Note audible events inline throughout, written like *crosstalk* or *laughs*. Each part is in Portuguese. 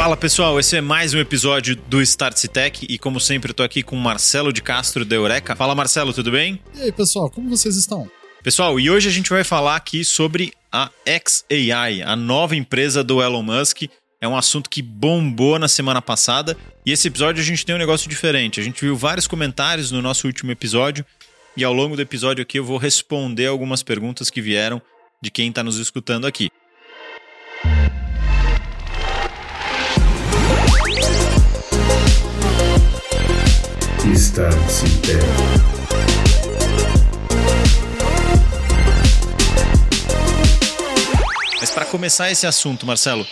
Fala pessoal, esse é mais um episódio do Start Tech e como sempre eu tô aqui com o Marcelo de Castro da Eureka. Fala Marcelo, tudo bem? E aí pessoal, como vocês estão? Pessoal, e hoje a gente vai falar aqui sobre a XAI, a nova empresa do Elon Musk. É um assunto que bombou na semana passada e esse episódio a gente tem um negócio diferente. A gente viu vários comentários no nosso último episódio e ao longo do episódio aqui eu vou responder algumas perguntas que vieram de quem está nos escutando aqui. Mas para começar esse assunto, Marcelo,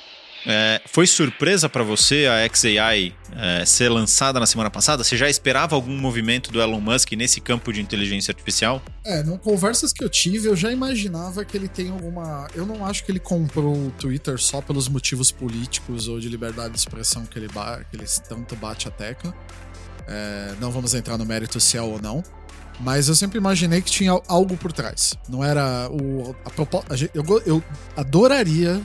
é, foi surpresa para você a XAI é, ser lançada na semana passada? Você já esperava algum movimento do Elon Musk nesse campo de inteligência artificial? É, no conversas que eu tive, eu já imaginava que ele tem alguma. Eu não acho que ele comprou o Twitter só pelos motivos políticos ou de liberdade de expressão que ele, ba... que ele tanto bate a tecla. É, não vamos entrar no mérito se é ou não. Mas eu sempre imaginei que tinha algo por trás. Não era o. A proposta. Eu, eu adoraria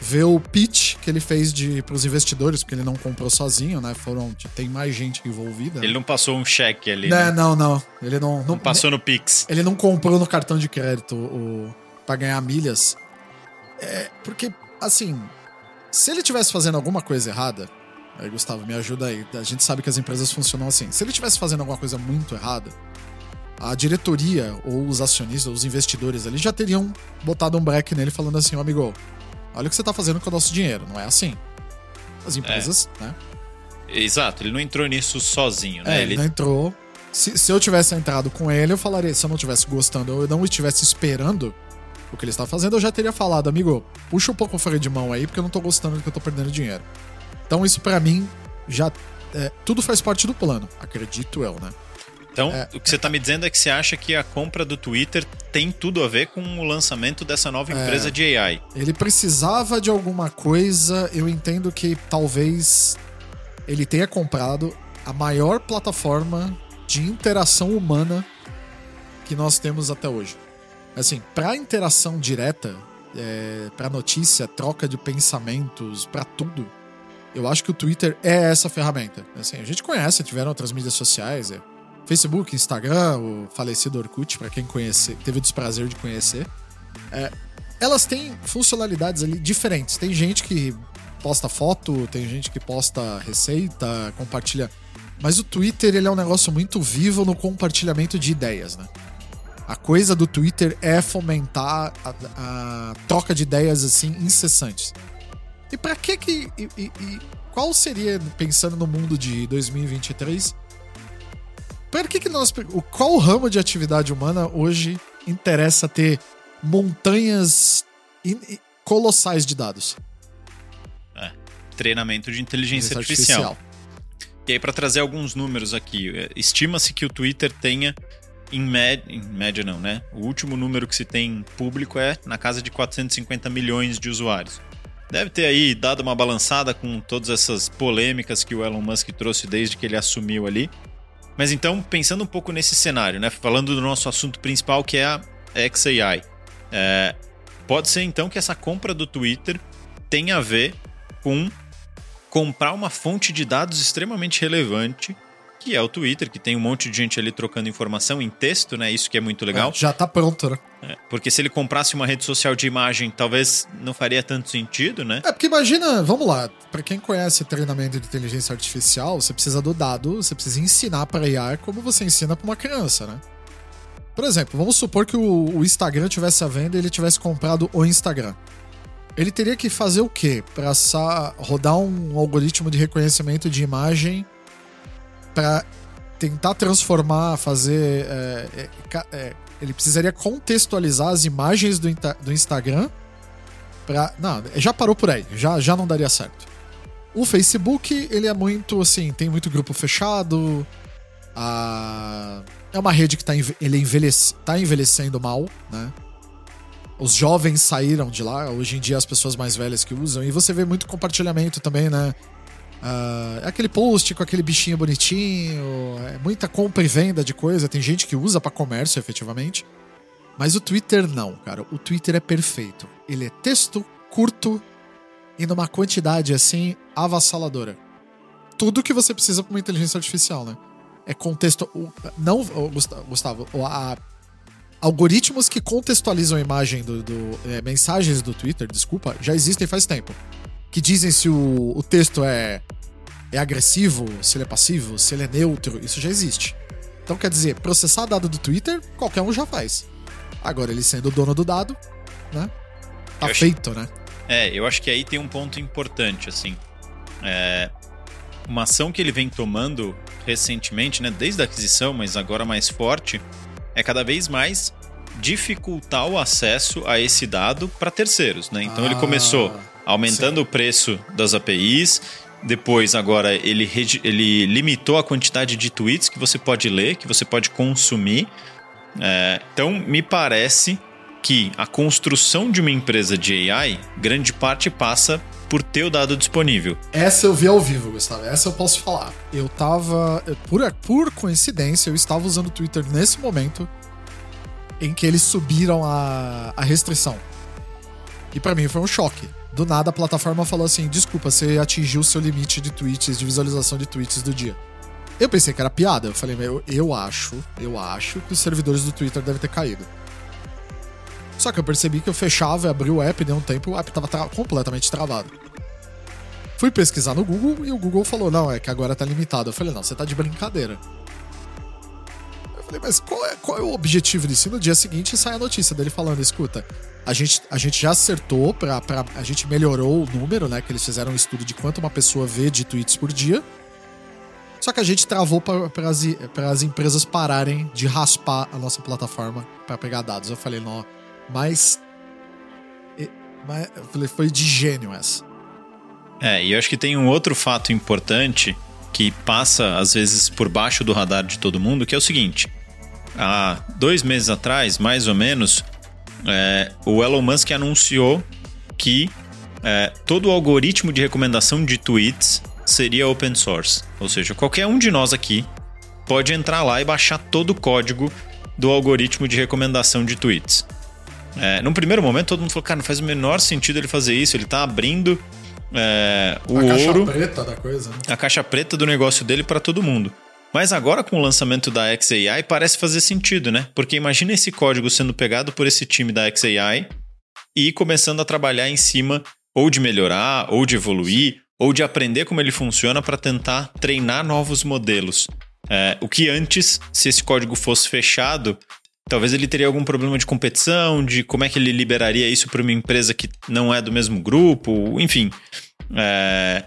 ver o pitch que ele fez para os investidores, porque ele não comprou sozinho, né? Foram, tem mais gente envolvida. Ele não passou um cheque ali. Né? Não, não. Ele não, não, não passou no Pix. Ele não comprou no cartão de crédito o, para ganhar milhas. É, porque, assim, se ele tivesse fazendo alguma coisa errada, aí Gustavo, me ajuda aí. A gente sabe que as empresas funcionam assim. Se ele tivesse fazendo alguma coisa muito errada, a diretoria ou os acionistas, os investidores ali já teriam botado um break nele falando assim, oh, amigo, olha o que você está fazendo com o nosso dinheiro. Não é assim. As empresas, é. né? Exato, ele não entrou nisso sozinho, né? É, ele não entrou. Se, se eu tivesse entrado com ele, eu falaria, se eu não estivesse gostando, ou eu não estivesse esperando o que ele está fazendo, eu já teria falado, amigo, puxa um pouco o freio de mão aí, porque eu não tô gostando do que eu tô perdendo dinheiro. Então isso para mim já. É, tudo faz parte do plano, acredito eu, né? Então, é, o que você está me dizendo é que você acha que a compra do Twitter tem tudo a ver com o lançamento dessa nova é. empresa é, de AI. Ele precisava de alguma coisa. Eu entendo que talvez ele tenha comprado a maior plataforma de interação humana que nós temos até hoje. Assim, para interação direta, é, para notícia, troca de pensamentos, para tudo, eu acho que o Twitter é essa ferramenta. Assim, a gente conhece, tiveram outras mídias sociais, é, Facebook, Instagram, o falecido Orkut, para quem conhece, teve o desprazer de conhecer. É, elas têm funcionalidades ali diferentes. Tem gente que posta foto, tem gente que posta receita, compartilha. Mas o Twitter ele é um negócio muito vivo no compartilhamento de ideias, né? A coisa do Twitter é fomentar a, a troca de ideias assim incessantes. E para que que e, e, e, qual seria pensando no mundo de 2023 Pera, que que nós. Qual ramo de atividade humana hoje interessa ter montanhas colossais de dados? É, treinamento de inteligência artificial. artificial. E aí, para trazer alguns números aqui, é, estima-se que o Twitter tenha, em, média, em média não, né? O último número que se tem público é na casa de 450 milhões de usuários. Deve ter aí dado uma balançada com todas essas polêmicas que o Elon Musk trouxe desde que ele assumiu ali. Mas então, pensando um pouco nesse cenário, né? Falando do nosso assunto principal, que é a XAI. É, pode ser então que essa compra do Twitter tenha a ver com comprar uma fonte de dados extremamente relevante que é o Twitter, que tem um monte de gente ali trocando informação em texto, né? Isso que é muito legal. É, já tá pronto, né? É, porque se ele comprasse uma rede social de imagem, talvez não faria tanto sentido, né? É, porque imagina, vamos lá, para quem conhece treinamento de inteligência artificial, você precisa do dado, você precisa ensinar para IA como você ensina para uma criança, né? Por exemplo, vamos supor que o, o Instagram tivesse a venda e ele tivesse comprado o Instagram. Ele teria que fazer o quê? Para rodar um algoritmo de reconhecimento de imagem para tentar transformar, fazer. É, é, é, ele precisaria contextualizar as imagens do, do Instagram para. Não, já parou por aí, já, já não daria certo. O Facebook, ele é muito assim, tem muito grupo fechado. A... É uma rede que tá, ele envelhece, tá envelhecendo mal, né? Os jovens saíram de lá, hoje em dia as pessoas mais velhas que usam, e você vê muito compartilhamento também, né? Uh, aquele post com aquele bichinho bonitinho, é muita compra e venda de coisa. Tem gente que usa para comércio, efetivamente. Mas o Twitter não, cara. O Twitter é perfeito. Ele é texto curto, e numa quantidade assim avassaladora. Tudo que você precisa para uma inteligência artificial, né? É contexto. Não, Gustavo, a, algoritmos que contextualizam a imagem do, do é, mensagens do Twitter, desculpa, já existem faz tempo. Que dizem se o, o texto é, é agressivo, se ele é passivo, se ele é neutro, isso já existe. Então quer dizer, processar dado do Twitter, qualquer um já faz. Agora, ele sendo o dono do dado, né? Tá eu feito, acho... né? É, eu acho que aí tem um ponto importante, assim. É, uma ação que ele vem tomando recentemente, né, desde a aquisição, mas agora mais forte, é cada vez mais dificultar o acesso a esse dado para terceiros, né? Então ah, ele começou aumentando sim. o preço das APIs, depois agora ele, ele limitou a quantidade de tweets que você pode ler, que você pode consumir. É, então me parece que a construção de uma empresa de AI, grande parte passa por ter o dado disponível. Essa eu vi ao vivo, Gustavo. Essa eu posso falar. Eu tava. Por, por coincidência, eu estava usando o Twitter nesse momento em que eles subiram a, a restrição. E para mim foi um choque. Do nada a plataforma falou assim: desculpa, você atingiu o seu limite de tweets, de visualização de tweets do dia. Eu pensei que era piada. Eu falei, eu, eu acho, eu acho que os servidores do Twitter devem ter caído. Só que eu percebi que eu fechava e abri o app, deu um tempo, o app tava tra completamente travado. Fui pesquisar no Google e o Google falou: não, é que agora tá limitado. Eu falei: não, você tá de brincadeira. Eu falei: mas qual é, qual é o objetivo disso? E no dia seguinte sai a notícia dele falando: escuta, a gente, a gente já acertou, pra, pra, a gente melhorou o número, né? Que eles fizeram um estudo de quanto uma pessoa vê de tweets por dia. Só que a gente travou para as empresas pararem de raspar a nossa plataforma para pegar dados. Eu falei, não, mas, mas foi de gênio essa. É, e eu acho que tem um outro fato importante que passa às vezes por baixo do radar de todo mundo, que é o seguinte: há dois meses atrás, mais ou menos, é, o Elon Musk anunciou que é, todo o algoritmo de recomendação de tweets seria open source. Ou seja, qualquer um de nós aqui pode entrar lá e baixar todo o código do algoritmo de recomendação de tweets. É, num primeiro momento, todo mundo falou, cara, não faz o menor sentido ele fazer isso. Ele tá abrindo é, o a ouro. A caixa preta da coisa. Né? A caixa preta do negócio dele para todo mundo. Mas agora, com o lançamento da XAI, parece fazer sentido, né? Porque imagina esse código sendo pegado por esse time da XAI e começando a trabalhar em cima ou de melhorar, ou de evoluir, ou de aprender como ele funciona para tentar treinar novos modelos. É, o que antes, se esse código fosse fechado, Talvez ele teria algum problema de competição, de como é que ele liberaria isso para uma empresa que não é do mesmo grupo, enfim. É,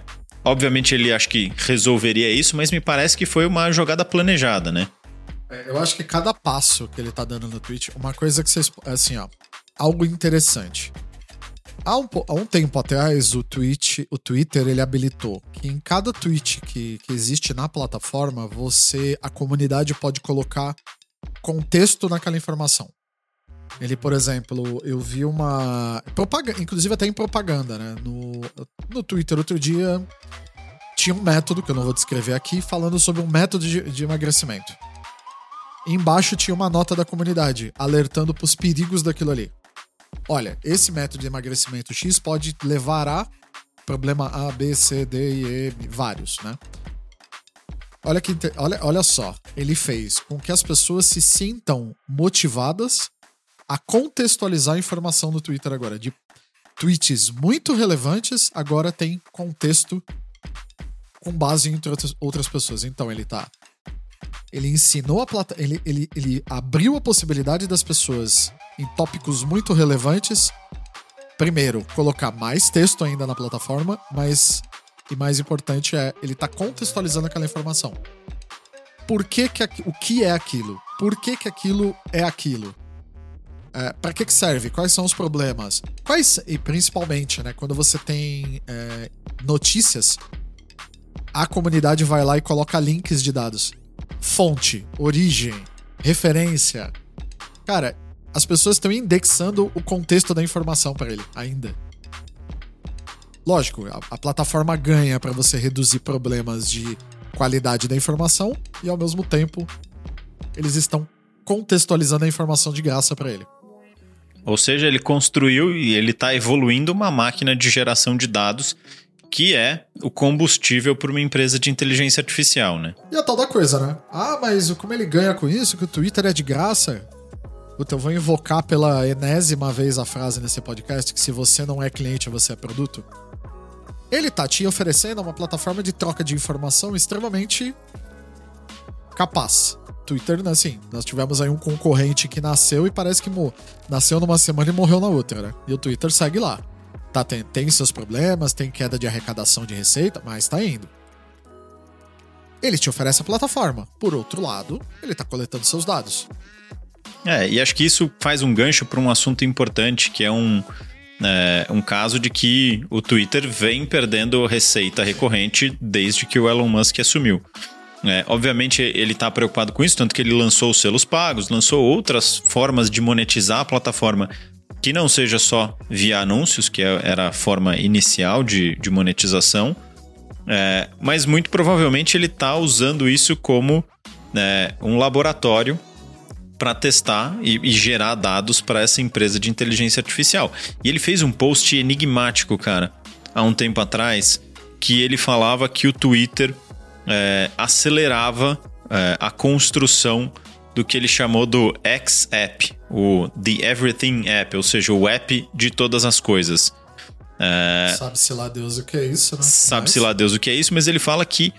obviamente ele acho que resolveria isso, mas me parece que foi uma jogada planejada, né? É, eu acho que cada passo que ele tá dando no Twitch, uma coisa que vocês. Assim, ó. Algo interessante. Há um, há um tempo atrás, o, Twitch, o Twitter ele habilitou que em cada tweet que, que existe na plataforma, você, a comunidade pode colocar contexto naquela informação. Ele, por exemplo, eu vi uma. Propaganda, inclusive até em propaganda, né? No, no Twitter outro dia tinha um método, que eu não vou descrever aqui, falando sobre um método de, de emagrecimento. E embaixo tinha uma nota da comunidade, alertando para os perigos daquilo ali. Olha, esse método de emagrecimento X pode levar a problema A, B, C, D e E, vários, né? Olha, que, olha, olha só, ele fez com que as pessoas se sintam motivadas a contextualizar a informação no Twitter agora. De tweets muito relevantes, agora tem contexto com base em outras pessoas. Então ele tá. Ele ensinou a plata. Ele, ele, ele abriu a possibilidade das pessoas em tópicos muito relevantes. Primeiro, colocar mais texto ainda na plataforma, mas e mais importante é, ele está contextualizando aquela informação. Por que, que o que é aquilo? Por que, que aquilo é aquilo? É, para que, que serve? Quais são os problemas? Quais e principalmente, né, quando você tem é, notícias, a comunidade vai lá e coloca links de dados, fonte, origem, referência. Cara, as pessoas estão indexando o contexto da informação para ele ainda. Lógico, a, a plataforma ganha para você reduzir problemas de qualidade da informação e ao mesmo tempo eles estão contextualizando a informação de graça para ele. Ou seja, ele construiu e ele está evoluindo uma máquina de geração de dados que é o combustível para uma empresa de inteligência artificial, né? E a tal da coisa, né? Ah, mas como ele ganha com isso? Que o Twitter é de graça? Puta, eu vou invocar pela enésima vez a frase nesse podcast que se você não é cliente, você é produto. Ele tá te oferecendo uma plataforma de troca de informação extremamente capaz. Twitter, né, assim, nós tivemos aí um concorrente que nasceu e parece que nasceu numa semana e morreu na outra, né? E o Twitter segue lá. Tá, tem, tem seus problemas, tem queda de arrecadação de receita, mas tá indo. Ele te oferece a plataforma. Por outro lado, ele tá coletando seus dados. É, e acho que isso faz um gancho para um assunto importante, que é um, é, um caso de que o Twitter vem perdendo receita recorrente desde que o Elon Musk assumiu. É, obviamente ele está preocupado com isso, tanto que ele lançou os selos pagos, lançou outras formas de monetizar a plataforma que não seja só via anúncios, que é, era a forma inicial de, de monetização, é, mas muito provavelmente ele está usando isso como é, um laboratório para testar e, e, gerar dados para essa empresa de inteligência artificial. E ele fez um post enigmático, cara, há um tempo atrás, que ele falava que o Twitter é, acelerava é, a construção do que ele chamou do X-App, o The Everything App, ou seja, o app de todas as coisas. É, Sabe-se lá Deus o que é isso, né? Sabe-se lá Deus o que é isso, mas ele fala que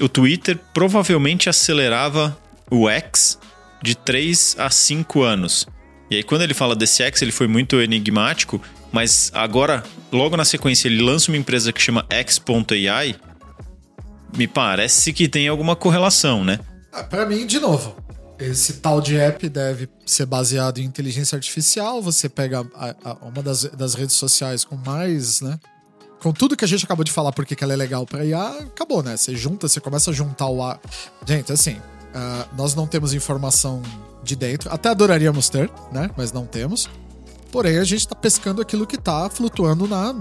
o Twitter provavelmente acelerava o X de 3 a 5 anos. E aí, quando ele fala desse X, ele foi muito enigmático, mas agora, logo na sequência, ele lança uma empresa que chama X.ai, me parece que tem alguma correlação, né? Ah, para mim, de novo, esse tal de app deve ser baseado em inteligência artificial. Você pega a, a, uma das, das redes sociais com mais, né? Com tudo que a gente acabou de falar, porque que ela é legal para IA, acabou, né? Você junta, você começa a juntar o A. Gente, assim, uh, nós não temos informação de dentro. Até adoraríamos ter, né? Mas não temos. Porém, a gente tá pescando aquilo que tá flutuando na,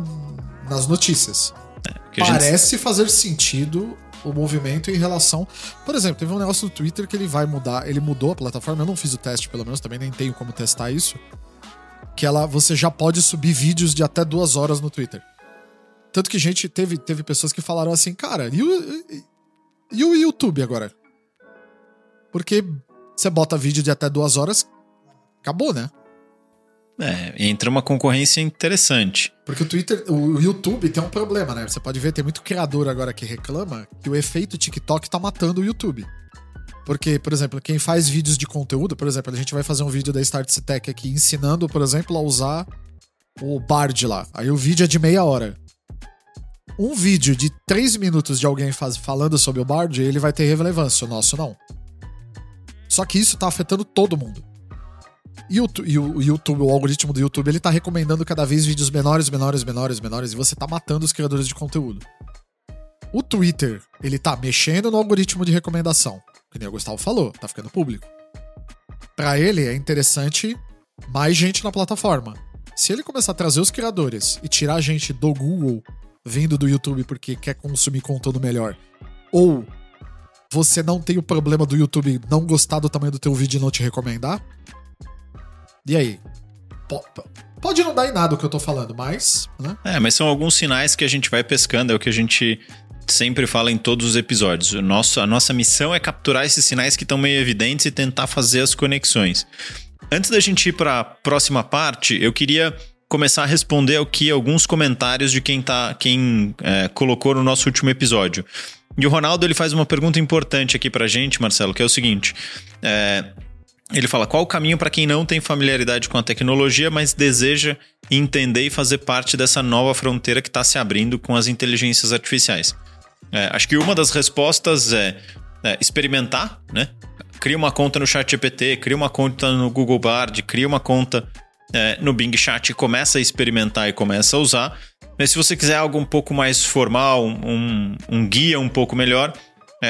nas notícias. É, Parece gente... fazer sentido o movimento em relação. Por exemplo, teve um negócio no Twitter que ele vai mudar, ele mudou a plataforma, eu não fiz o teste, pelo menos, também nem tenho como testar isso. Que ela você já pode subir vídeos de até duas horas no Twitter. Tanto que gente teve, teve pessoas que falaram assim, cara, e o, e o YouTube agora? Porque você bota vídeo de até duas horas, acabou, né? É, entra uma concorrência interessante. Porque o Twitter, o YouTube tem um problema, né? Você pode ver, tem muito criador agora que reclama que o efeito TikTok tá matando o YouTube. Porque, por exemplo, quem faz vídeos de conteúdo, por exemplo, a gente vai fazer um vídeo da Start Tech aqui ensinando, por exemplo, a usar o Bard lá. Aí o vídeo é de meia hora. Um vídeo de três minutos de alguém faz, falando sobre o Bard, ele vai ter relevância, o nosso não. Só que isso tá afetando todo mundo. E o, YouTube, o algoritmo do YouTube, ele tá recomendando cada vez vídeos menores, menores, menores, menores, e você tá matando os criadores de conteúdo. O Twitter, ele tá mexendo no algoritmo de recomendação, que nem o Gustavo falou, tá ficando público. Para ele é interessante mais gente na plataforma. Se ele começar a trazer os criadores e tirar gente do Google vindo do YouTube porque quer consumir conteúdo melhor, ou você não tem o problema do YouTube não gostar do tamanho do teu vídeo e não te recomendar, e aí? Pode não dar em nada o que eu tô falando, mas. Né? É, mas são alguns sinais que a gente vai pescando, é o que a gente sempre fala em todos os episódios. O nosso, a nossa missão é capturar esses sinais que estão meio evidentes e tentar fazer as conexões. Antes da gente ir para próxima parte, eu queria começar a responder ao que alguns comentários de quem tá, quem é, colocou no nosso último episódio. E o Ronaldo ele faz uma pergunta importante aqui pra gente, Marcelo, que é o seguinte: é, ele fala qual o caminho para quem não tem familiaridade com a tecnologia, mas deseja entender e fazer parte dessa nova fronteira que está se abrindo com as inteligências artificiais. É, acho que uma das respostas é, é, experimentar, né? Cria uma conta no ChatGPT, cria uma conta no Google Bard, cria uma conta é, no Bing Chat e começa a experimentar e começa a usar. Mas se você quiser algo um pouco mais formal, um, um guia um pouco melhor,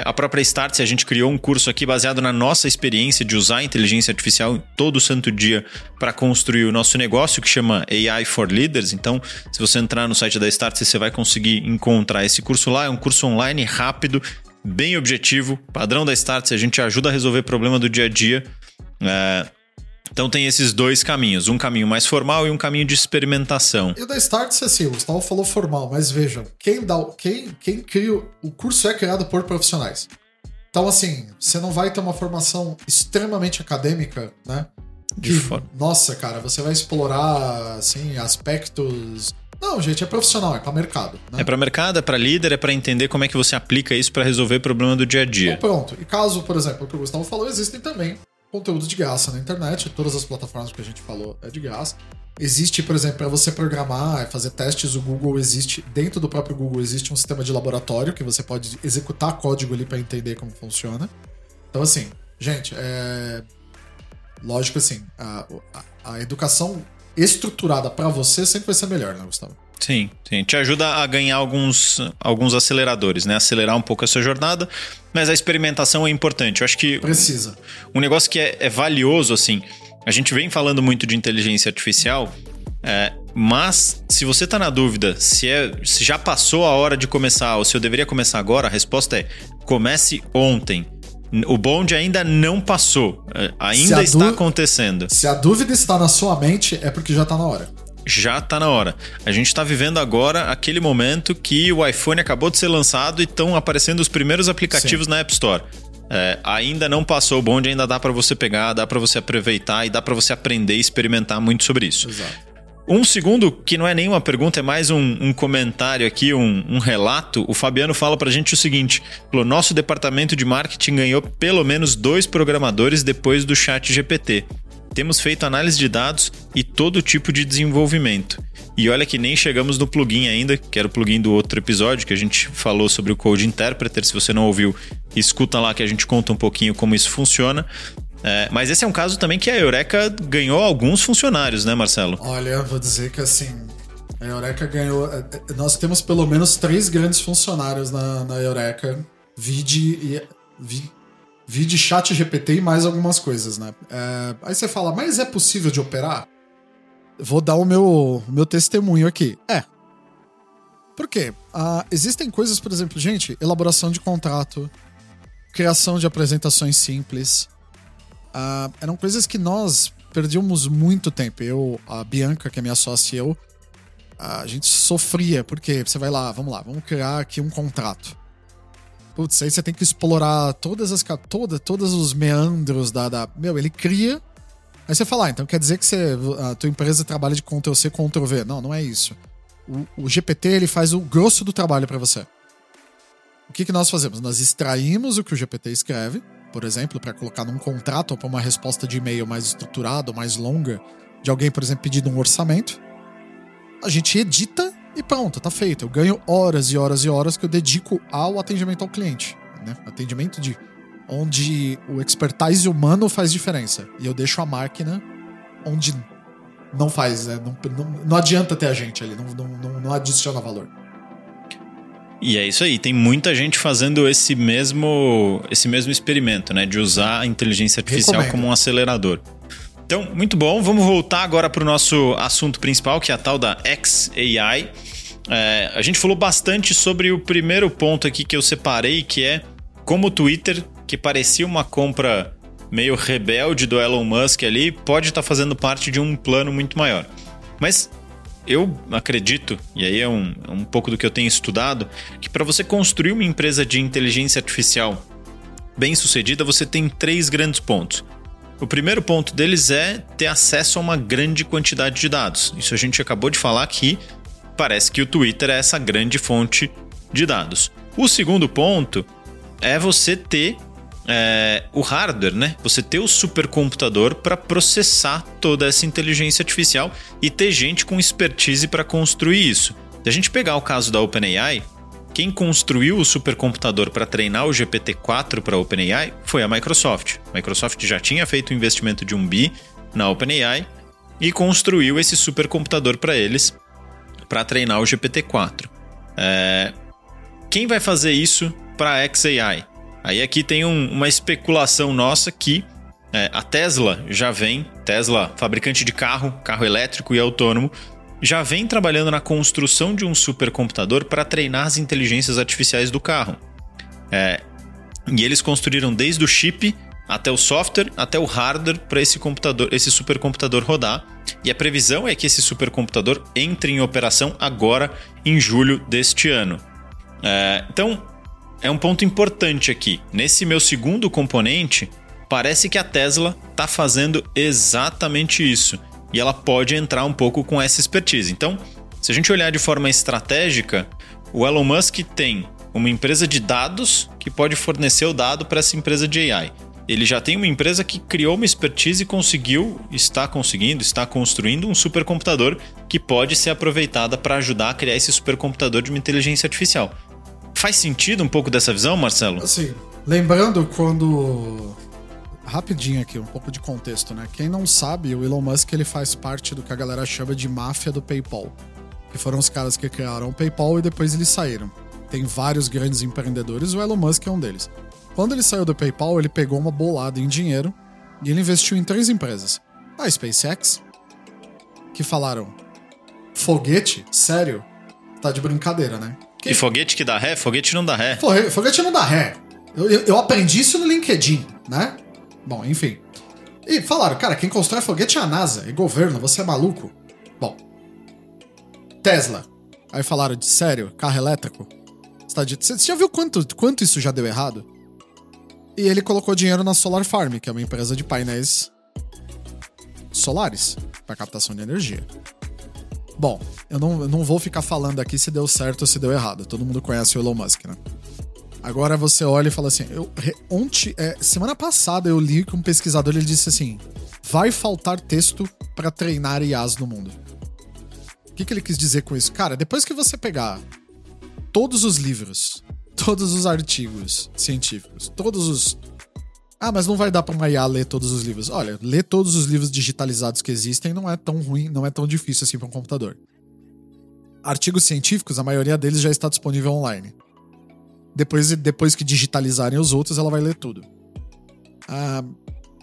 a própria Startse, a gente criou um curso aqui baseado na nossa experiência de usar a inteligência artificial todo santo dia para construir o nosso negócio, que chama AI for Leaders. Então, se você entrar no site da Startse, você vai conseguir encontrar esse curso lá. É um curso online rápido, bem objetivo, padrão da Startse. A gente ajuda a resolver problema do dia a dia. É, Então tem esses dois caminhos, um caminho mais formal e um caminho de experimentação. E o da Start, assim, o Gustavo falou formal, mas vejam, quem dá, quem, quem cria o curso é criado por profissionais. Então, assim, você não vai ter uma formação extremamente acadêmica, né? Que, nossa, cara, você vai explorar assim aspectos não, gente, é profissional, é para mercado. Né? É para mercado, é para líder, é para entender como é que você aplica isso para resolver o problema do dia a dia. Então, pronto. E caso, por exemplo, o que o Gustavo falou, existem também conteúdos de graça na internet. Todas as plataformas que a gente falou é de graça. Existe, por exemplo, para você programar, fazer testes, o Google existe, dentro do próprio Google existe um sistema de laboratório que você pode executar código ali para entender como funciona. Então, assim, gente, é. Lógico assim, a, a, a educação estruturada para você sempre vai ser melhor, né, Gustavo? Sim, sim. Te ajuda a ganhar alguns, alguns aceleradores, né? Acelerar um pouco a sua jornada, mas a experimentação é importante. Eu acho que. Precisa. Um negócio que é, é valioso, assim. A gente vem falando muito de inteligência artificial, é, mas se você está na dúvida se, é, se já passou a hora de começar ou se eu deveria começar agora, a resposta é: comece ontem. O bonde ainda não passou. É, ainda está acontecendo. Se a dúvida está na sua mente, é porque já está na hora. Já está na hora. A gente está vivendo agora aquele momento que o iPhone acabou de ser lançado e estão aparecendo os primeiros aplicativos Sim. na App Store. É, ainda não passou o bonde, ainda dá para você pegar, dá para você aproveitar e dá para você aprender e experimentar muito sobre isso. Exato. Um segundo, que não é nenhuma pergunta, é mais um, um comentário aqui, um, um, relato. O Fabiano fala pra gente o seguinte: o nosso departamento de marketing ganhou pelo menos dois programadores depois do chat GPT. Temos feito análise de dados e todo tipo de desenvolvimento. E olha que nem chegamos no plugin ainda, que era o plugin do outro episódio que a gente falou sobre o Code Interpreter. Se você não ouviu, escuta lá que a gente conta um pouquinho como isso funciona. É, mas esse é um caso também que a Eureka ganhou alguns funcionários, né, Marcelo? Olha, vou dizer que assim, a Eureka ganhou. É, é, nós temos pelo menos três grandes funcionários na, na Eureka. Vide e. vide chat GPT e mais algumas coisas, né? É, aí você fala, mas é possível de operar? Vou dar o meu, meu testemunho aqui. É. Por quê? Ah, existem coisas, por exemplo, gente, elaboração de contrato, criação de apresentações simples, Uh, eram coisas que nós perdíamos muito tempo. Eu, a Bianca, que é minha sócia e eu, a gente sofria, porque você vai lá, vamos lá, vamos criar aqui um contrato. Putz, aí você tem que explorar todas as toda, todos os meandros da, da. Meu, ele cria. Aí você fala, ah, então quer dizer que você, a tua empresa trabalha de Ctrl-C, Ctrl-V. Não, não é isso. O, o, GPT ele faz o grosso do trabalho para você. O que, que nós fazemos? Nós extraímos o que o GPT escreve, por exemplo, para colocar num contrato ou para uma resposta de e-mail mais estruturada, mais longa, de alguém, por exemplo, pedindo um orçamento. A gente edita e pronto, tá feito. Eu ganho horas e horas e horas que eu dedico ao atendimento ao cliente. Né? Atendimento de onde o expertise humano faz diferença. E eu deixo a máquina onde não faz, né? não, não, não adianta ter a gente ali, não, não, não adiciona valor. E é isso aí, tem muita gente fazendo esse mesmo, esse mesmo experimento, né? De usar a inteligência artificial Recomendo. como um acelerador. Então, muito bom. Vamos voltar agora para o nosso assunto principal, que é a tal da XAI. É, a gente falou bastante sobre o primeiro ponto aqui que eu separei, que é como o Twitter, que parecia uma compra meio rebelde do Elon Musk ali, pode estar tá fazendo parte de um plano muito maior. Mas eu acredito, e aí é um, é um pouco do que eu tenho estudado, que para você construir uma empresa de inteligência artificial bem sucedida, você tem três grandes pontos. O primeiro ponto deles é ter acesso a uma grande quantidade de dados. Isso a gente acabou de falar que parece que o Twitter é essa grande fonte de dados. O segundo ponto é você ter é, o hardware, né? Você ter o supercomputador para processar toda essa inteligência artificial e ter gente com expertise para construir isso. Se a gente pegar o caso da OpenAI, quem construiu o supercomputador para treinar o GPT-4 para a OpenAI foi a Microsoft. A Microsoft já tinha feito um investimento de um bi na OpenAI e construiu esse supercomputador para eles para treinar o GPT-4. É... Quem vai fazer isso para a XAI? Aí aqui tem um, uma especulação nossa que é, a Tesla já vem, Tesla, fabricante de carro, carro elétrico e autônomo, já vem trabalhando na construção de um supercomputador para treinar as inteligências artificiais do carro. É, e eles construíram desde o chip até o software, até o hardware para esse computador, esse supercomputador rodar. E a previsão é que esse supercomputador entre em operação agora em julho deste ano. É, então, é um ponto importante aqui. Nesse meu segundo componente, parece que a Tesla está fazendo exatamente isso. E ela pode entrar um pouco com essa expertise. Então, se a gente olhar de forma estratégica, o Elon Musk tem uma empresa de dados que pode fornecer o dado para essa empresa de AI. Ele já tem uma empresa que criou uma expertise e conseguiu, está conseguindo, está construindo um supercomputador que pode ser aproveitada para ajudar a criar esse supercomputador de uma inteligência artificial. Faz sentido um pouco dessa visão, Marcelo? Assim, lembrando quando rapidinho aqui, um pouco de contexto, né? Quem não sabe, o Elon Musk ele faz parte do que a galera chama de máfia do PayPal, que foram os caras que criaram o PayPal e depois eles saíram. Tem vários grandes empreendedores, o Elon Musk é um deles. Quando ele saiu do PayPal, ele pegou uma bolada em dinheiro e ele investiu em três empresas. A SpaceX, que falaram: foguete? Sério? Tá de brincadeira, né? Que... E foguete que dá ré? Foguete não dá ré. Foguete não dá ré. Eu, eu, eu aprendi isso no LinkedIn, né? Bom, enfim. E falaram, cara, quem constrói foguete é a NASA, é governo, você é maluco. Bom. Tesla. Aí falaram de sério, carro elétrico. Você, tá já viu quanto, quanto isso já deu errado? E ele colocou dinheiro na Solar Farm, que é uma empresa de painéis solares para captação de energia. Bom, eu não, eu não vou ficar falando aqui se deu certo ou se deu errado. Todo mundo conhece o Elon Musk, né? Agora você olha e fala assim: eu, ontem, é, semana passada eu li que um pesquisador ele disse assim: vai faltar texto para treinar IAs no mundo. O que, que ele quis dizer com isso? Cara, depois que você pegar todos os livros, todos os artigos científicos, todos os. Ah, mas não vai dar para uma IA ler todos os livros. Olha, ler todos os livros digitalizados que existem não é tão ruim, não é tão difícil assim para um computador. Artigos científicos, a maioria deles já está disponível online. Depois, depois que digitalizarem os outros, ela vai ler tudo. Ah,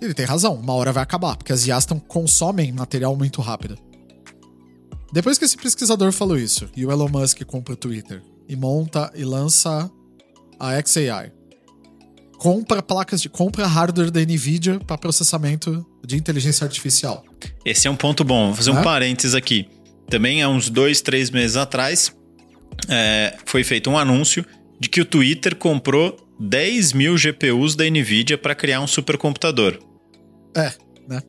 ele tem razão, uma hora vai acabar, porque as IAs tão, consomem material muito rápido. Depois que esse pesquisador falou isso, e o Elon Musk compra o Twitter e monta e lança a XAI, compra placas de compra hardware da Nvidia para processamento de inteligência artificial. Esse é um ponto bom. Vou fazer é? um parênteses aqui. Também há uns dois, três meses atrás, é, foi feito um anúncio de que o Twitter comprou 10 mil GPUs da Nvidia para criar um supercomputador. É, né?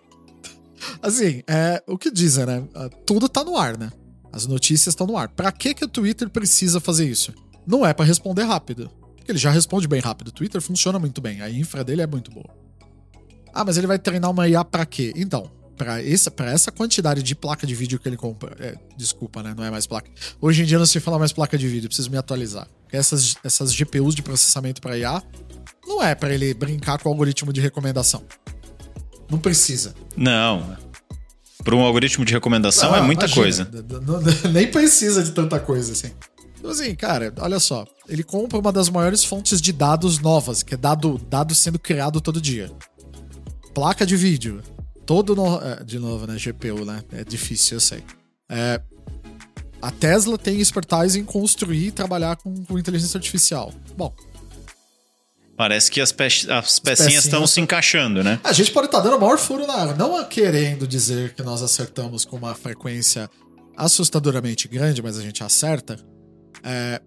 *laughs* assim, é, o que dizem, né? Ah, tudo tá no ar, né? As notícias estão no ar. Para que, que o Twitter precisa fazer isso? Não é para responder rápido. Porque ele já responde bem rápido. O Twitter funciona muito bem. A infra dele é muito boa. Ah, mas ele vai treinar uma IA para quê? Então, para essa, pra essa quantidade de placa de vídeo que ele compra. É, desculpa, né? Não é mais placa. Hoje em dia não se fala mais placa de vídeo, preciso me atualizar. Essas, essas GPUs de processamento para IA não é para ele brincar com o algoritmo de recomendação. Não precisa. Não. Para um algoritmo de recomendação é ah, é muita imagina, coisa. *laughs* Nem precisa de tanta coisa assim. Então, assim, cara, olha só. Ele compra uma das maiores fontes de dados novas, que é dado, dado sendo criado todo dia. Placa de vídeo, todo no... é, de novo, né? GPU, né? É difícil, eu sei. É, a Tesla tem expertise em construir e trabalhar com, com inteligência artificial. Bom. Parece que as, pe as pecinhas estão se encaixando, né? A gente pode estar tá dando o maior furo na água. Não querendo dizer que nós acertamos com uma frequência assustadoramente grande, mas a gente acerta. É,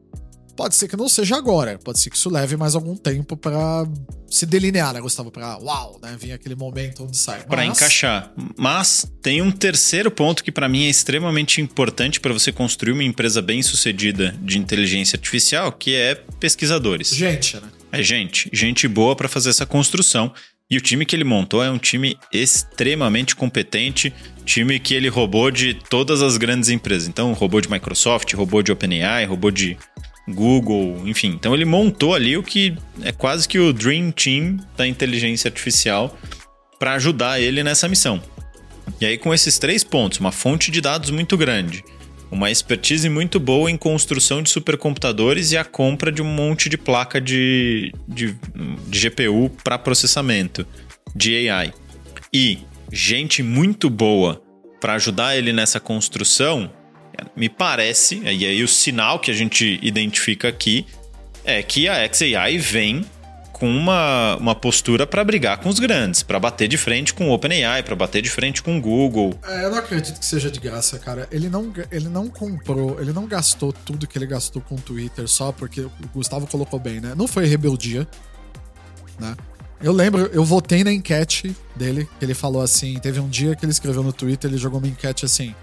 Pode ser que não seja agora, pode ser que isso leve mais algum tempo para se delinear, né, Gustavo? Pra, uau, né, vir aquele momento onde sai. Para encaixar. Mas tem um terceiro ponto que para mim é extremamente importante para você construir uma empresa bem sucedida de inteligência artificial, que é pesquisadores. Gente, né? É gente. Gente boa para fazer essa construção. E o time que ele montou é um time extremamente competente, time que ele roubou de todas as grandes empresas. Então, roubou de Microsoft, roubou de OpenAI, roubou de Google, enfim. Então ele montou ali o que é quase que o Dream Team da inteligência artificial para ajudar ele nessa missão. E aí, com esses três pontos, uma fonte de dados muito grande, uma expertise muito boa em construção de supercomputadores e a compra de um monte de placa de, de, de GPU para processamento de AI. E gente muito boa para ajudar ele nessa construção, me parece, e aí o sinal que a gente identifica aqui é que a XAI vem com uma, uma postura para brigar com os grandes, para bater de frente com o OpenAI, para bater de frente com o Google. É, eu não acredito que seja de graça, cara. Ele não, ele não comprou, ele não gastou tudo que ele gastou com o Twitter só porque o Gustavo colocou bem, né? Não foi rebeldia, né? Eu lembro, eu votei na enquete dele, que ele falou assim, teve um dia que ele escreveu no Twitter, ele jogou uma enquete assim: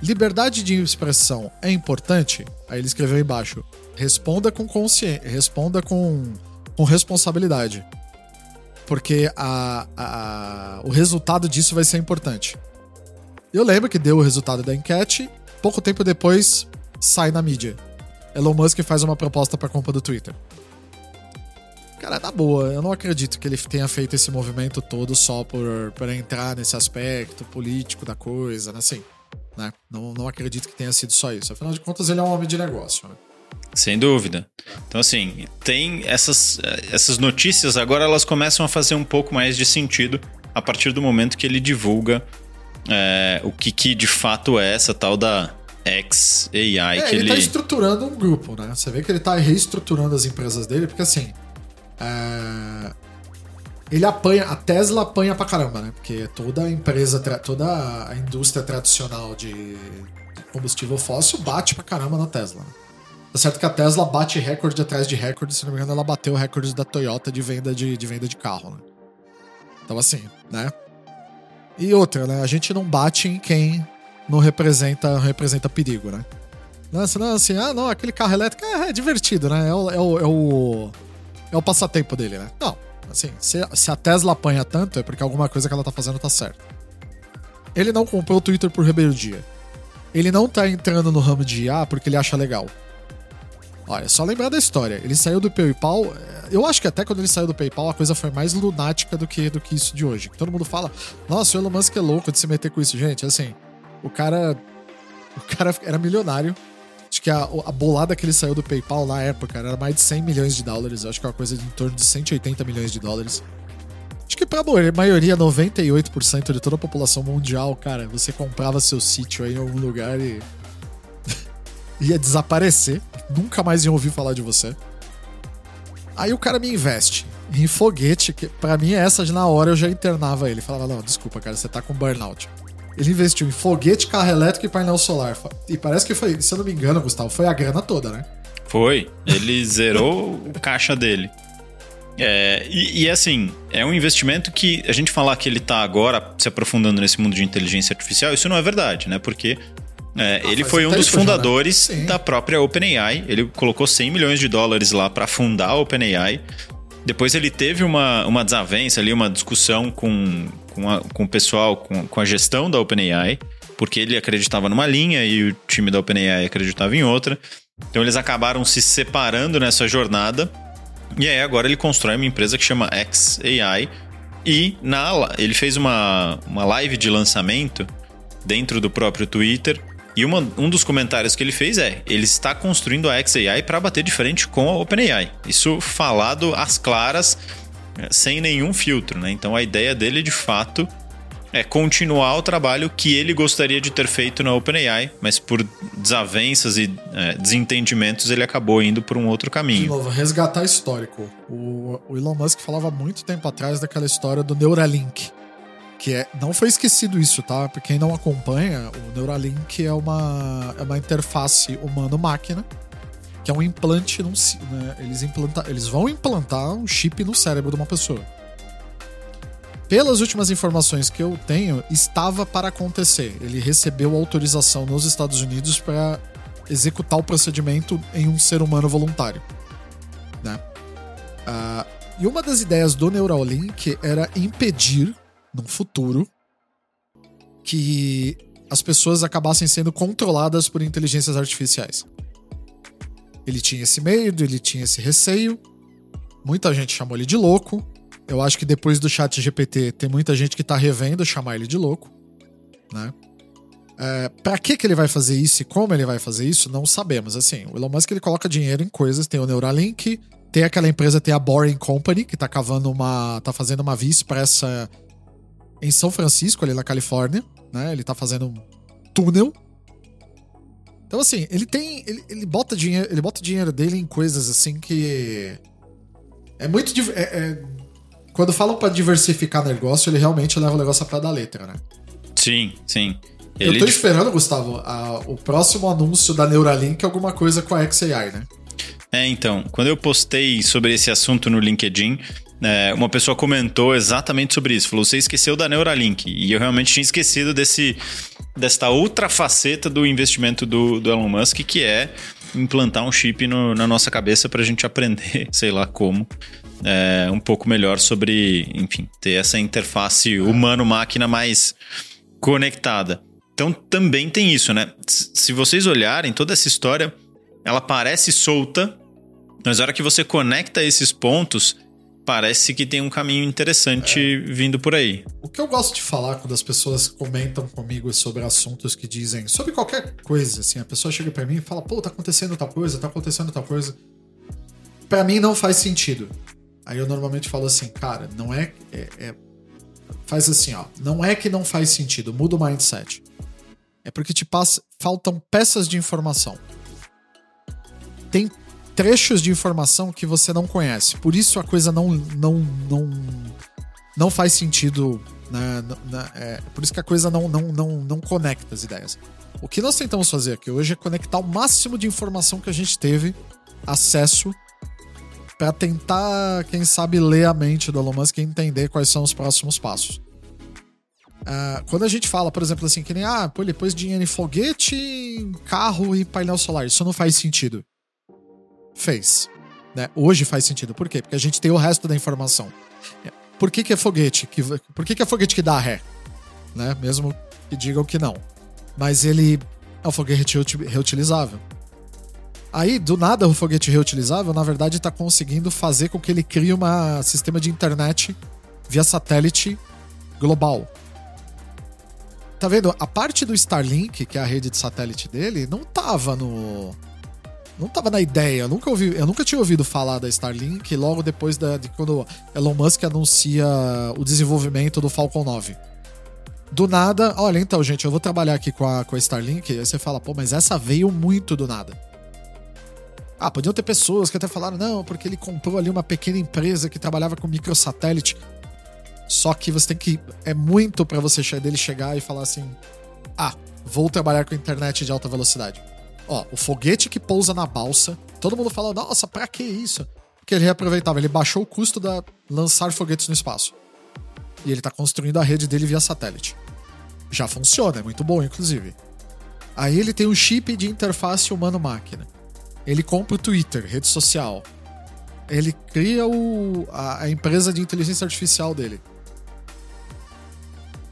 Liberdade de expressão é importante? Aí ele escreveu embaixo: responda com consciência, responda com, com responsabilidade. Porque a, a, o resultado disso vai ser importante. Eu lembro que deu o resultado da enquete, pouco tempo depois sai na mídia. Elon Musk faz uma proposta para compra do Twitter. Cara, tá boa. Eu não acredito que ele tenha feito esse movimento todo só por, por entrar nesse aspecto político da coisa, né? Assim, né? Não, não acredito que tenha sido só isso. Afinal de contas, ele é um homem de negócio, né? Sem dúvida. Então, assim, tem essas, essas notícias agora elas começam a fazer um pouco mais de sentido a partir do momento que ele divulga é, o que, que de fato é essa tal da XAI é, que ele. Ele tá estruturando um grupo, né? Você vê que ele tá reestruturando as empresas dele, porque assim. É... Ele apanha, a Tesla apanha pra caramba, né? Porque toda a empresa, toda a indústria tradicional de combustível fóssil bate pra caramba na Tesla. Né? Tá certo que a Tesla bate recorde atrás de recorde, se não me engano, ela bateu recordes da Toyota de venda de, de venda de carro, né? Então, assim, né? E outra, né? A gente não bate em quem não representa, representa perigo, né? Não, senão, assim, ah, não, aquele carro elétrico é, é divertido, né? É o, é, o, é, o, é o passatempo dele, né? Não, assim, se, se a Tesla apanha tanto, é porque alguma coisa que ela tá fazendo tá certa. Ele não comprou o Twitter por rebeldia. Ele não tá entrando no ramo de IA porque ele acha legal. Olha, só lembrar da história. Ele saiu do PayPal. Eh, eu acho que até quando ele saiu do PayPal a coisa foi mais lunática do que, do que isso de hoje. Todo mundo fala, nossa, o Elon Musk é louco de se meter com isso. Gente, assim, o cara. *laughs* O cara era milionário. Acho que a, a bolada que ele saiu do PayPal na época era mais de 100 milhões de dólares. Acho que é uma coisa de em torno de 180 milhões de dólares. Acho que pra maioria, 98% de toda a população mundial, cara, você comprava seu sítio aí em algum lugar e *laughs* ia desaparecer, nunca mais iam ouvir falar de você. Aí o cara me investe em foguete, que para mim essa na hora eu já internava ele. Falava, não, desculpa, cara, você tá com burnout. Ele investiu em foguete, carro elétrico e painel solar. E parece que foi, se eu não me engano, Gustavo, foi a grana toda, né? Foi. Ele *laughs* zerou o caixa dele. É, e, e, assim, é um investimento que a gente falar que ele tá agora se aprofundando nesse mundo de inteligência artificial, isso não é verdade, né? Porque é, ah, ele foi um dos fundadores já, né? da própria OpenAI. Ele colocou 100 milhões de dólares lá para fundar a OpenAI. Depois ele teve uma, uma desavença ali, uma discussão com, com, a, com o pessoal, com, com a gestão da OpenAI, porque ele acreditava numa linha e o time da OpenAI acreditava em outra. Então eles acabaram se separando nessa jornada. E aí agora ele constrói uma empresa que chama XAI. E na, ele fez uma, uma live de lançamento dentro do próprio Twitter e uma, um dos comentários que ele fez é: ele está construindo a XAI para bater de frente com a OpenAI. Isso falado às claras, sem nenhum filtro, né? Então a ideia dele de fato é continuar o trabalho que ele gostaria de ter feito na OpenAI, mas por desavenças e é, desentendimentos ele acabou indo por um outro caminho. De novo, resgatar histórico. O, o Elon Musk falava muito tempo atrás daquela história do Neuralink que é, não foi esquecido isso, tá? Pra quem não acompanha, o Neuralink é uma, é uma interface humano-máquina, que é um implante num, né? eles, implanta, eles vão implantar um chip no cérebro de uma pessoa. Pelas últimas informações que eu tenho, estava para acontecer. Ele recebeu autorização nos Estados Unidos para executar o procedimento em um ser humano voluntário. Né? Uh, e uma das ideias do Neuralink era impedir num futuro que as pessoas acabassem sendo controladas por inteligências artificiais. Ele tinha esse medo, ele tinha esse receio. Muita gente chamou ele de louco. Eu acho que depois do chat GPT tem muita gente que tá revendo chamar ele de louco, né? É, para que que ele vai fazer isso e como ele vai fazer isso, não sabemos. Assim, o Elon Musk ele coloca dinheiro em coisas, tem o Neuralink, tem aquela empresa, tem a Boring Company, que tá cavando uma. tá fazendo uma via expressa em São Francisco, ali na Califórnia, né? Ele tá fazendo um túnel. Então, assim, ele tem. Ele, ele, bota dinheiro, ele bota dinheiro dele em coisas assim que. É muito. É, é... Quando falam para diversificar negócio, ele realmente leva o negócio para da letra, né? Sim, sim. Ele... Eu tô esperando, Gustavo, a, o próximo anúncio da Neuralink alguma coisa com a XAI, né? É, então, quando eu postei sobre esse assunto no LinkedIn, é, uma pessoa comentou exatamente sobre isso. Falou: você esqueceu da Neuralink. E eu realmente tinha esquecido desse, desta outra faceta do investimento do, do Elon Musk, que é implantar um chip no, na nossa cabeça para a gente aprender, *laughs* sei lá como, é, um pouco melhor sobre, enfim, ter essa interface humano-máquina mais conectada. Então também tem isso, né? Se vocês olharem toda essa história, ela parece solta, mas na hora que você conecta esses pontos, parece que tem um caminho interessante é. vindo por aí. O que eu gosto de falar quando as pessoas comentam comigo sobre assuntos que dizem sobre qualquer coisa, assim, a pessoa chega para mim e fala, pô, tá acontecendo tal coisa, tá acontecendo tal coisa. Para mim não faz sentido. Aí eu normalmente falo assim, cara, não é, é, é faz assim, ó, não é que não faz sentido, muda o mindset. É porque te passa, faltam peças de informação. Tem trechos de informação que você não conhece. Por isso a coisa não não não não faz sentido, né? É, por isso que a coisa não, não não não conecta as ideias. O que nós tentamos fazer aqui hoje é conectar o máximo de informação que a gente teve acesso para tentar, quem sabe, ler a mente do Elon Musk e entender quais são os próximos passos. Uh, quando a gente fala, por exemplo, assim, que nem, ah, pô, ele pôs dinheiro em foguete, carro e painel solar, isso não faz sentido. Fez. Né? Hoje faz sentido. Por quê? Porque a gente tem o resto da informação. Por que, que é foguete? Que, por que, que é foguete que dá ré? Né? Mesmo que digam que não. Mas ele é um foguete reutilizável. Aí, do nada, o foguete reutilizável, na verdade, está conseguindo fazer com que ele crie um sistema de internet via satélite global. Tá vendo? A parte do Starlink, que é a rede de satélite dele, não tava no. Não tava na ideia. Eu nunca, ouvi, eu nunca tinha ouvido falar da Starlink logo depois da, de quando Elon Musk anuncia o desenvolvimento do Falcon 9. Do nada, olha, então, gente, eu vou trabalhar aqui com a, com a Starlink. Aí você fala, pô, mas essa veio muito do nada. Ah, podiam ter pessoas que até falaram, não, porque ele comprou ali uma pequena empresa que trabalhava com microsatélite. Só que você tem que. É muito para você dele chegar e falar assim: ah, vou trabalhar com internet de alta velocidade. Ó, o foguete que pousa na balsa, todo mundo fala: nossa, pra que isso? Porque ele reaproveitava, ele baixou o custo da lançar foguetes no espaço. E ele tá construindo a rede dele via satélite. Já funciona, é muito bom, inclusive. Aí ele tem um chip de interface humano-máquina. Ele compra o Twitter, rede social. Ele cria o, a, a empresa de inteligência artificial dele.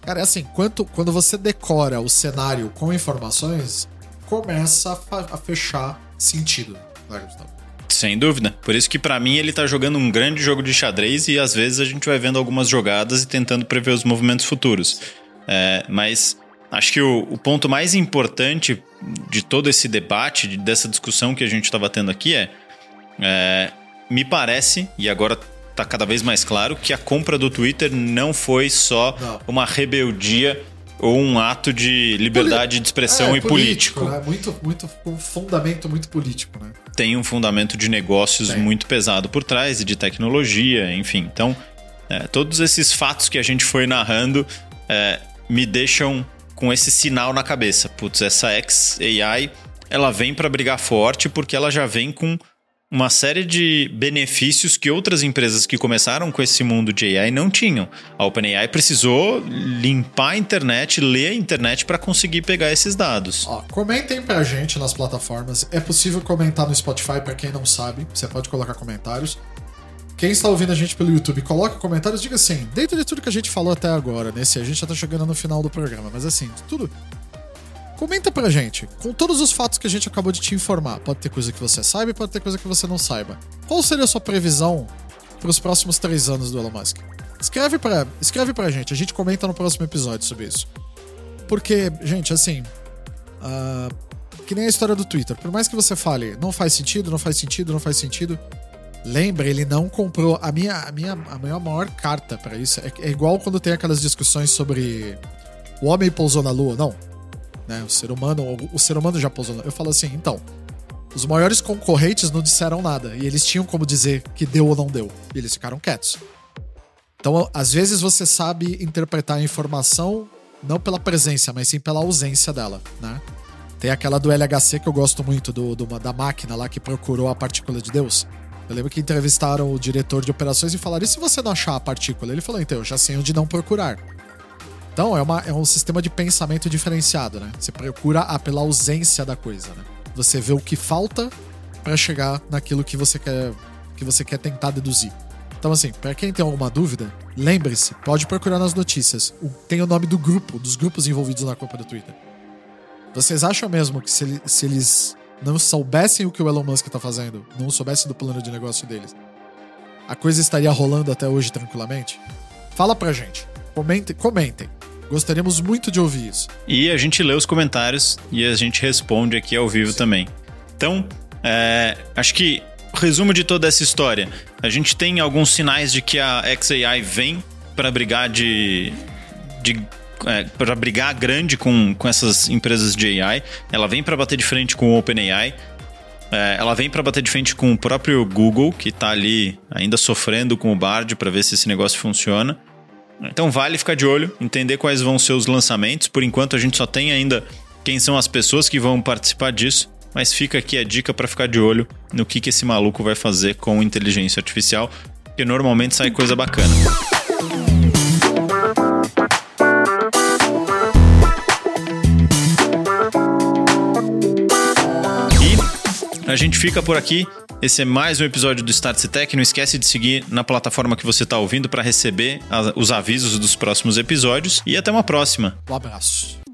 Cara, é assim, quanto, quando você decora o cenário com informações, começa a, fechar sentido, né, Gustavo? Sem dúvida. Por isso que para mim ele tá jogando um grande jogo de xadrez e às vezes a gente vai vendo algumas jogadas e tentando prever os movimentos futuros. É, mas acho que o, o, ponto mais importante de todo esse debate, dessa discussão que a gente estava tendo aqui é, é me parece, e agora tá cada vez mais claro que a compra do Twitter não foi só não. uma rebeldia ou um ato de liberdade de expressão é, e político. político. Né? Muito, muito, um fundamento muito político, né? Tem um fundamento de negócios Tem. muito pesado por trás e de tecnologia, enfim. Então, é, todos esses fatos que a gente foi narrando é, me deixam com esse sinal na cabeça. Putz, essa XAI, ela vem para brigar forte porque ela já vem com uma série de benefícios que outras empresas que começaram com esse mundo de AI não tinham. A OpenAI precisou limpar a internet, ler a internet para conseguir pegar esses dados. Ó, comentem pra gente nas plataformas. É possível comentar no Spotify para quem não sabe. Você pode colocar comentários. Quem está ouvindo a gente pelo YouTube, coloque comentários, diga assim, dentro de tudo que a gente falou até agora, nesse, a gente já tá chegando no final do programa, mas assim, tudo Comenta pra gente, com todos os fatos que a gente acabou de te informar. Pode ter coisa que você saiba, pode ter coisa que você não saiba. Qual seria a sua previsão para os próximos três anos do Elon Musk? Escreve pra, escreve pra gente, a gente comenta no próximo episódio sobre isso. Porque, gente, assim. Uh, que nem a história do Twitter. Por mais que você fale, não faz sentido, não faz sentido, não faz sentido. Lembre, ele não comprou. A minha, a minha, a minha maior carta para isso é, é igual quando tem aquelas discussões sobre o homem pousou na lua. Não, né? O ser humano, o ser humano já pousou. Eu falo assim, então, Os maiores concorrentes não disseram nada. E eles tinham como dizer que deu ou não deu. E eles ficaram quietos. Então, às vezes você sabe interpretar a informação não pela presença, mas sim pela ausência dela, né? Tem aquela do LHC que eu gosto muito, do, do, da máquina lá que procurou a partícula de Deus. Eu lembro que entrevistaram o diretor de operações e falaram: e se você não achar a partícula? Ele falou: então, eu já sei onde não procurar. Então, é, uma, é um sistema de pensamento diferenciado, né? Você procura a, pela ausência da coisa, né? Você vê o que falta para chegar naquilo que você quer que você quer tentar deduzir. Então, assim, para quem tem alguma dúvida, lembre-se, pode procurar nas notícias. Tem o nome do grupo, dos grupos envolvidos na culpa do Twitter. Vocês acham mesmo que se, se eles não soubessem o que o Elon Musk tá fazendo, não soubessem do plano de negócio deles, a coisa estaria rolando até hoje tranquilamente? Fala pra gente. Comentem, comentem. Gostaríamos muito de ouvir isso. E a gente lê os comentários e a gente responde aqui ao vivo Sim. também. Então, é, acho que o resumo de toda essa história. A gente tem alguns sinais de que a XAI vem para brigar de, de é, para brigar grande com, com essas empresas de AI. Ela vem para bater de frente com o OpenAI. É, ela vem para bater de frente com o próprio Google, que está ali ainda sofrendo com o Bard para ver se esse negócio funciona. Então vale ficar de olho, entender quais vão ser os lançamentos. Por enquanto a gente só tem ainda quem são as pessoas que vão participar disso, mas fica aqui a dica para ficar de olho no que, que esse maluco vai fazer com inteligência artificial, que normalmente sai coisa bacana. E a gente fica por aqui. Esse é mais um episódio do Startse Tech. Não esquece de seguir na plataforma que você está ouvindo para receber os avisos dos próximos episódios. E até uma próxima. Um abraço.